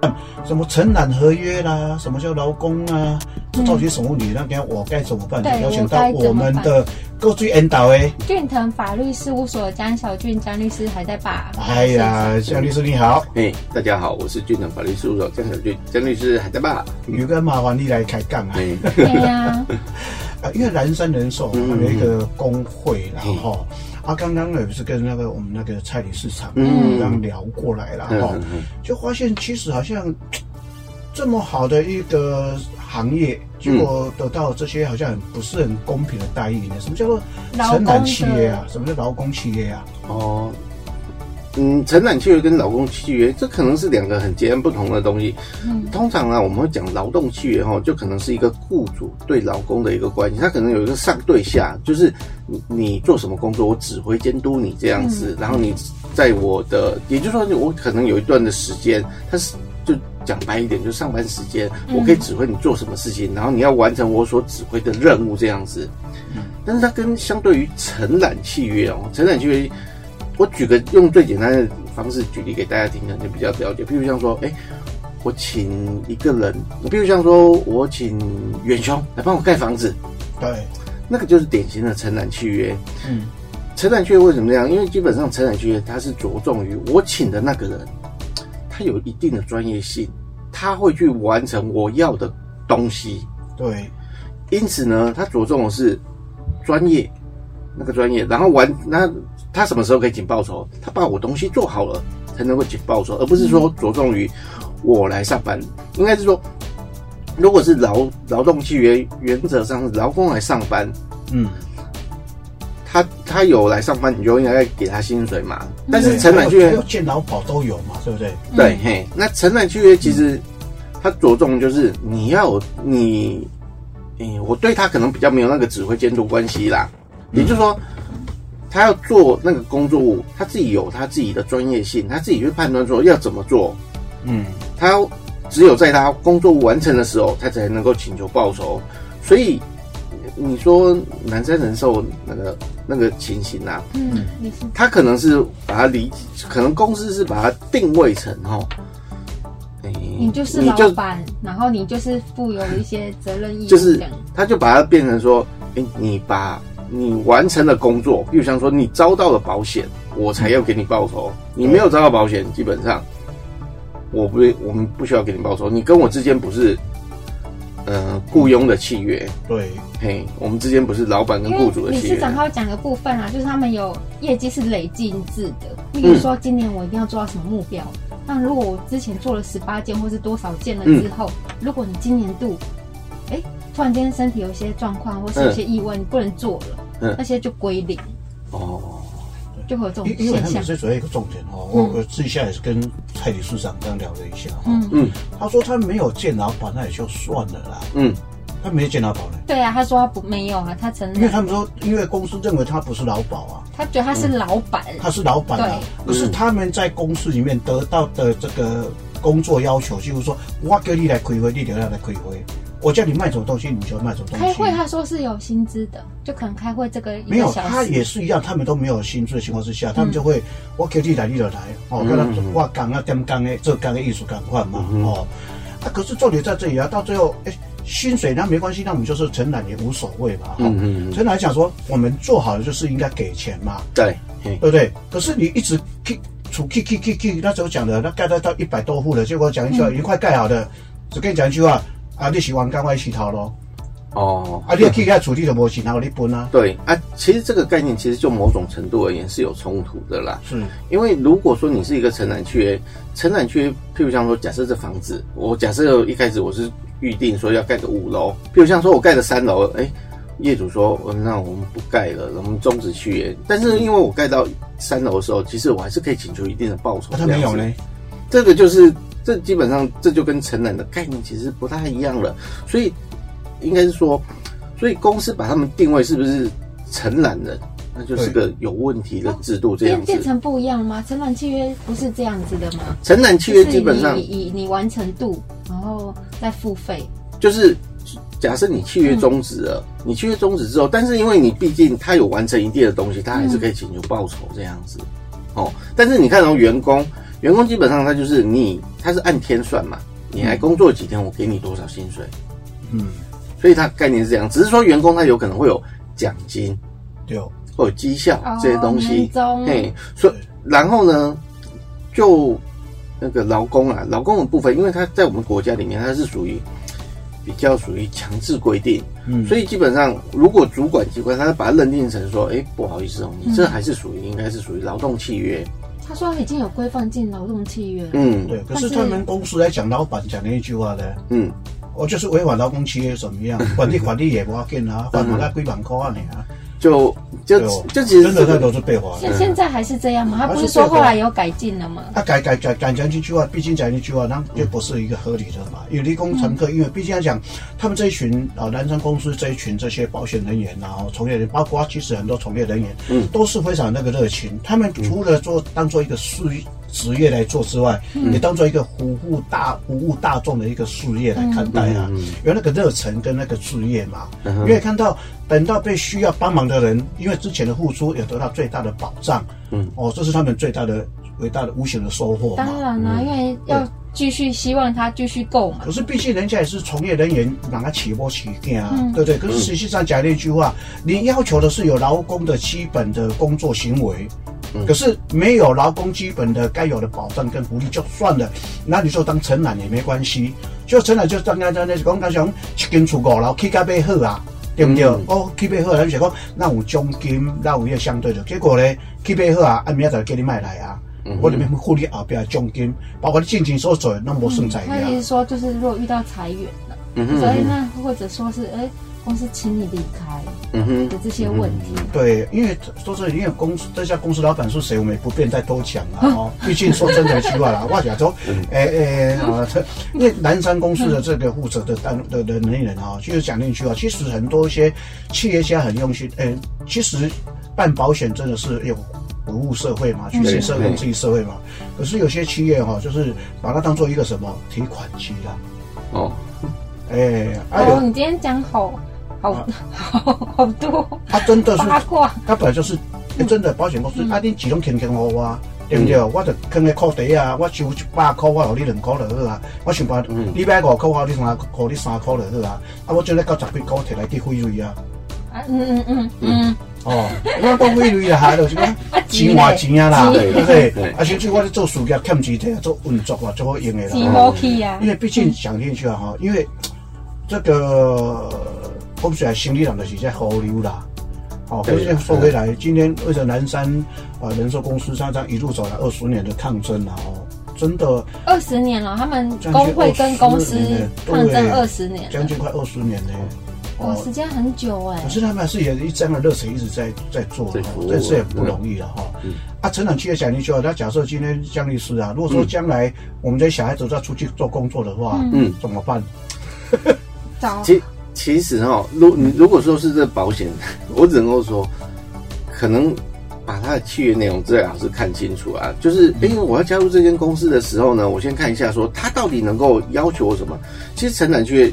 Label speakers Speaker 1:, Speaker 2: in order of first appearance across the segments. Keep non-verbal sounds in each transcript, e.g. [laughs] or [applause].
Speaker 1: [coughs] 什么承揽合约啦，什么叫劳工啊？这到底什么问题？那该我该怎么办？邀请到我们的各最引导诶。
Speaker 2: 俊腾法律事务所张小俊张律师还在吧？
Speaker 1: 哎呀，张律师你好，
Speaker 3: 哎，大家好，我是俊腾法律事务所张小俊，张律师还在吧？
Speaker 1: 有个麻烦你来开杠啊。
Speaker 2: 对呀，[laughs]
Speaker 1: 啊，因为南山人寿有一个工会，然
Speaker 3: 嗯
Speaker 1: 后啊，刚刚也不是跟那个我们那个菜里市场
Speaker 3: 嗯
Speaker 1: 刚聊过来了哈就发现其实好像这么好的一个行业，结果得到这些好像很不是很公平的待遇呢？什么叫做承揽契约啊？什么叫劳工企业啊？
Speaker 3: 哦，嗯，承揽契约跟劳工契约，这可能是两个很截然不同的东西。
Speaker 2: 嗯
Speaker 3: 通常啊，我们会讲劳动契约哈，就可能是一个雇主对劳工的一个关系，他可能有一个上对下，就是你你做什么工作，我指挥监督你这样子，然后你在我的，也就是说，我可能有一段的时间，他是就讲白一点，就上班时间，我可以指挥你做什么事情，然后你要完成我所指挥的任务这样子。但是它跟相对于承揽契约哦，承揽契约，我举个用最简单的方式举例给大家听，可能就比较了解。譬如像说，哎、我请一个人，譬如像说我请远兄来帮我盖房子，
Speaker 1: 对，
Speaker 3: 那个就是典型的承揽契约。
Speaker 1: 嗯，
Speaker 3: 承揽契约为什么这样？因为基本上承揽契约它是着重于我请的那个人，他有一定的专业性，他会去完成我要的东西。
Speaker 1: 对，
Speaker 3: 因此呢，他着重的是专业，那个专业，然后完那他什么时候可以请报酬？他把我东西做好了才能够请报酬，而不是说着重于我来上班。应该是说，如果是劳劳动契约，原则上是劳工来上班，
Speaker 1: 嗯，
Speaker 3: 他他有来上班，你就应该给他薪水嘛。但是
Speaker 1: 对
Speaker 3: 承揽契约
Speaker 1: 还有健劳保都有嘛，对不对？
Speaker 3: 对，嘿，那承揽契约其实他着重就是你要你，嗯，我对他可能比较没有那个指挥监督关系啦，也就是说，他要做那个工作物，他自己有他自己的专业性，他自己去判断说要怎么做，
Speaker 1: 嗯，
Speaker 3: 他只有在他工作物完成的时候，他才能够请求报酬，所以。你说南山人寿那个那个情形啊，
Speaker 2: 嗯，
Speaker 3: 他可能是把它理，可能公司是把它定位成哈，哎
Speaker 2: 你就是老板，然后你就是负有一些责任义务，
Speaker 3: 就是他就把它变成说，哎、你把你完成了工作，比如像说你招到了保险，我才要给你报酬。你没有招到保险，基本上我不我们不需要给你报酬。你跟我之间不是呃雇佣的契约，
Speaker 1: 对，
Speaker 3: 嘿，我们之间不是老板跟
Speaker 2: 因
Speaker 3: 雇主的契约
Speaker 2: 为理事长。他有讲个部分啊，就是他们有业绩是累进制的，例如说今年我一定要做到什么目标。那如果我之前做了十八件或是多少件了之后，如果你今年度，哎，突然间身体有一些状况或是有些意外，你不能做了，
Speaker 3: 嗯。
Speaker 2: 那些就归零，
Speaker 3: 哦，
Speaker 2: 就会有这种
Speaker 1: 因因为他。们最主要一个重点哦，我我私下也是跟蔡理事长刚聊了一下哈，
Speaker 2: 嗯。
Speaker 3: 嗯
Speaker 1: 他说他没有见老板，那也就算了啦，
Speaker 3: 嗯，
Speaker 1: 他没有见老板呢，
Speaker 2: 对啊，他说他不没有啊，他承认，
Speaker 1: 因为他们说，因为公司认为他不是劳保啊，
Speaker 2: 他觉得他是老板，
Speaker 1: 他是老板啊，可是他们在公司里面得到的这个工作要求，就是说，我叫你来开会，你就要来开会，我叫你卖什么东西，你就要卖什么东西。
Speaker 2: 开会他说是有薪资的，就可能开会这个一
Speaker 1: 没有，他也，是一样，他们都没有薪资的情况之下，他们就会我叫你来，你就来，哦，跟他我讲啊点讲的，这讲的艺术感换嘛，哦，啊，可是重点在这里啊，到最后，哎，薪水那没关系，那我们就是承揽也无所谓嘛，哈、
Speaker 3: 嗯嗯嗯
Speaker 1: 承揽来讲说，我们做好了就是应该给钱嘛，
Speaker 3: 对，嘿，
Speaker 1: 对不对？可是你一直 k 出 k k k k，那时候讲的，那盖到到一百多户了，结果讲一句话，已经快盖好了，只跟你讲一句话，啊，你喜欢赶快洗头咯，
Speaker 3: 哦，
Speaker 1: 啊，你要去给他处理就没洗头，你分啊，
Speaker 3: 对啊，其实这个概念其实就某种程度而言是有冲突的啦。
Speaker 1: 是，
Speaker 3: 因为如果说你是一个承揽契约，承揽契约，譬如像说，假设这房子，我假设一开始我是预定说要盖个五楼，譬如像说我盖了三楼，哎，业主说，嗯那我们不盖了，我们终止契约。但是因为我盖到三楼的时候，其实我还是可以请求一定的报酬。
Speaker 1: 那、他没有呢？
Speaker 3: 这个就是这基本上这就跟承揽的概念其实不太一样了，所以应该是说，所以公司把他们定位是不是承揽人，那就是个有问题的制度这样子。
Speaker 2: 变变成不一样吗？承揽契约不是这样子的吗？
Speaker 3: 承揽契约基本上
Speaker 2: 以以你完成度，然后再付费。
Speaker 3: 就是假设你契约终止了，你契约终止之后，但是因为你毕竟他有完成一定的东西，他还是可以请求报酬这样子。哦，但是你看到、员工，员工基本上他就是你，他是按天算嘛，你来工作几天，我给你多少薪水，
Speaker 1: 嗯，
Speaker 3: 所以他概念是这样。只是说员工他有可能会有奖金
Speaker 1: 对，
Speaker 3: 或有绩效
Speaker 2: 哦
Speaker 3: 这些东西。
Speaker 2: 年，终。
Speaker 3: 嘿，所以然后呢，就那个劳工啊，劳工的部分，因为他在我们国家里面，它是属于比较属于强制规定，
Speaker 1: 嗯，
Speaker 3: 所以基本上，如果主管机关他把它认定成说，哎，不好意思哦，你这还是属于应该是属于劳动契约，
Speaker 2: 他说已经有规范进劳动契约了，
Speaker 3: 嗯。
Speaker 1: 对，可
Speaker 2: 是
Speaker 1: 是他们公司来讲，老板讲的一句话呢，
Speaker 3: 嗯，
Speaker 1: 我就是违反劳工契约怎么样？[laughs] 管理管理也不要紧啊，罚款才几万块啊你啊，
Speaker 3: 就就就其实
Speaker 1: 真的那
Speaker 3: 这个
Speaker 1: 都是被划的
Speaker 2: 现。现在还是这样吗？他不是说后来有改进了吗？
Speaker 1: 他改改改改讲这句话，毕竟讲一句话，那就不是一个合理的嘛。因为理工乘客，因为毕竟要讲，他们这一群啊，南山公司这一群这些保险人员啊，然后从业人，包括其实很多从业人员，
Speaker 3: 嗯
Speaker 1: 都是非常那个热情。他们除了做当做一个事职业来做之外，也当做一个服务大服务大众的一个事业来看待啊。
Speaker 3: 嗯
Speaker 1: 有那个热忱跟那个事业嘛，
Speaker 3: 嗯
Speaker 1: 因为看到等到被需要帮忙的人，因为之前的付出有得到最大的保障，
Speaker 3: 嗯，
Speaker 1: 哦，这是他们最大的伟大的无形的收获嘛。
Speaker 2: 当然啦、因为要继续希望他继续购嘛
Speaker 1: 可。是毕竟人家也是从业人员，让他起波起见啊，
Speaker 2: 嗯
Speaker 1: 对不对？可是实际上讲那句话，你要求的是有劳工的基本的工作行为，
Speaker 3: 嗯
Speaker 1: 可是没有劳工基本的该有的保障跟福利就算了，那你就当承揽也没关系。就承揽就当刚才那是讲，刚想一间厝五楼起价买好啊。对不对？
Speaker 3: 嗯
Speaker 1: 哦，起买好，咱就讲，那有奖金，那有迄个相对的。结果呢，起买好啊，按明仔就叫你买来啊，
Speaker 3: 嗯
Speaker 1: 我里面护理后边的奖金，包括你进前所做的，那无算在啊。
Speaker 2: 他意思说，就是如果遇到裁员了，
Speaker 3: 嗯
Speaker 2: 所以那或者说是哎、公司请你离开
Speaker 3: 嗯哼。
Speaker 2: 的这些问题，
Speaker 1: 对，因为说真的，因为公司这家公司老板是谁，我们也不便再多讲了哦。毕竟说真的，奇怪了，[laughs] 我讲说，诶诶啊，这因为南山公司的这个负责的单的的能力人啊，就是讲那句话，其实很多一些企业家很用心，诶，其实办保险真的是有服务社会嘛，去
Speaker 3: 对
Speaker 1: 社会、
Speaker 3: 对
Speaker 1: 自己社会嘛。可是有些企业哈、就是把它当做一个什么提款机啦，
Speaker 3: 哦，
Speaker 1: 哎，还
Speaker 2: 哦，
Speaker 1: 有
Speaker 2: 你今天讲好好好 [laughs] 好多。
Speaker 1: 他真的是
Speaker 2: 八卦，
Speaker 1: 他本来就是、欸真的保险公司，啊，你自动轻轻互我，对不对？我就放个裤底啊，我收一百块，我互你两块就好啊。我想办
Speaker 3: 嗯。
Speaker 1: 你买五块，我互你三，互你三块就好啊。啊，我将来到十几块摕来去费瑞啊。
Speaker 2: 啊嗯嗯嗯嗯，
Speaker 1: 哦，我讲费瑞啊，[laughs] 就是讲
Speaker 2: 啊
Speaker 1: 钱换钱啊啦，
Speaker 2: 钱。
Speaker 1: 对不对？
Speaker 3: 对？
Speaker 1: 啊，甚至我咧做事业欠钱摕做运作啊，做好用的
Speaker 2: 几
Speaker 1: 啦。
Speaker 2: 毛去啊。
Speaker 1: 因，为毕竟想进去啊哈，因为这个我们虽然心理上的是在河流啦。好，可
Speaker 3: 对
Speaker 1: 是说回来，今天为了南山啊、呃人寿公司，它这样一路走来二十年的抗争啊，哦，真的
Speaker 2: 二十年了，他们工会跟公司抗争二十年，
Speaker 1: 将近快二十年呢。
Speaker 2: 哦，时间很久哎。
Speaker 1: 可，是他们还是有一这样的热忱一直在在做这是也不容易了哈。
Speaker 3: 嗯。
Speaker 1: 啊，成长企业讲进去啊，那假设今天江律师啊，如果说将来我们这些小孩子要出去做工作的话，
Speaker 3: 嗯，
Speaker 1: 怎么办？[laughs]
Speaker 2: 早
Speaker 3: 其其实哈、如你如果说是这保险，[laughs] 我只能够说，可能把它的契约内容最好是看清楚啊。就是，因为我要加入这间公司的时候呢，我先看一下说他到底能够要求我什么。其实承揽契约，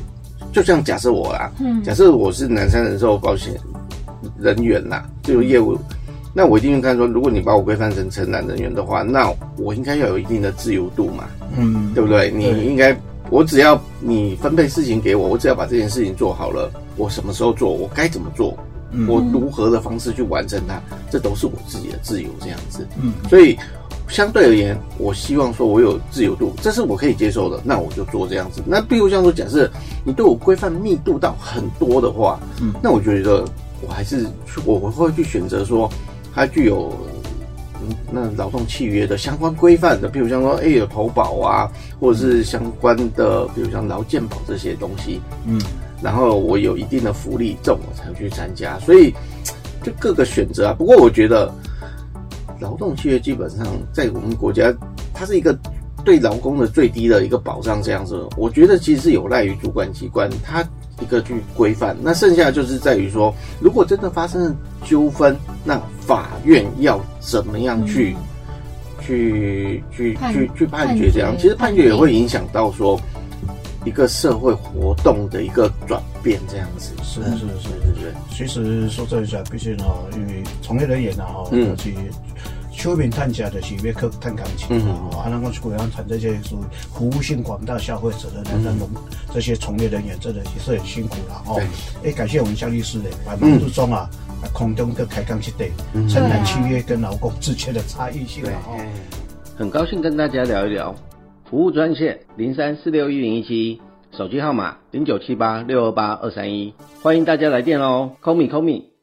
Speaker 3: 就像假设我啦，
Speaker 2: 嗯
Speaker 3: 假设我是南山人寿保险人员啦，这个业务。那我一定会看说，如果你把我规范成承揽人员的话，那我应该要有一定的自由度嘛。
Speaker 1: 嗯，
Speaker 3: 对不对？你应该，我只要你分配事情给我，我只要把这件事情做好了，我什么时候做，我该怎么做，
Speaker 1: 嗯
Speaker 3: 我如何的方式去完成它，这都是我自己的自由，这样子。
Speaker 1: 嗯，
Speaker 3: 所以相对而言，我希望说我有自由度，这是我可以接受的，那我就做这样子。那比如像说，假设你对我规范密度到很多的话，
Speaker 1: 嗯
Speaker 3: 那我觉得我还是我会去选择说，它具有。嗯那劳动契约的相关规范的，比如像说，哎、有投保啊，或者是相关的，比如像劳健保这些东西，
Speaker 1: 嗯，
Speaker 3: 然后我有一定的福利，这种我才去参加。所以就各个选择啊。不过我觉得劳动契约基本上在我们国家，它是一个对劳工的最低的一个保障，这样子，我觉得其实是有赖于主管机关它一个去规范。那剩下就是在于说，如果真的发生了纠纷，那法院要怎么样去？去去去去判决这样，其实判决也会影响到说一个社会活动的一个转变这样子。
Speaker 1: 是
Speaker 3: 是
Speaker 1: 是是。
Speaker 3: 对对对，
Speaker 1: 其实说这一下，毕竟哈，因为从业人员啊哈，
Speaker 3: 嗯。
Speaker 1: 尤其休眠探家的是要去探钢琴
Speaker 4: 嗯
Speaker 1: 啊，哦啊，那我贵阳产这些属于服务性广大消费者的那农这些从业人员，真的也是很辛苦了哦。哎，感谢我们肖律师的百忙之中啊，空中各开钢去对，承担契约跟劳工之间的差异性
Speaker 4: 对。
Speaker 1: 了哦。，
Speaker 3: 很高兴跟大家聊一聊。服务专线零三四六一零一七，手机号码零九七八六二八二三一，欢迎大家来电哦，call me call me。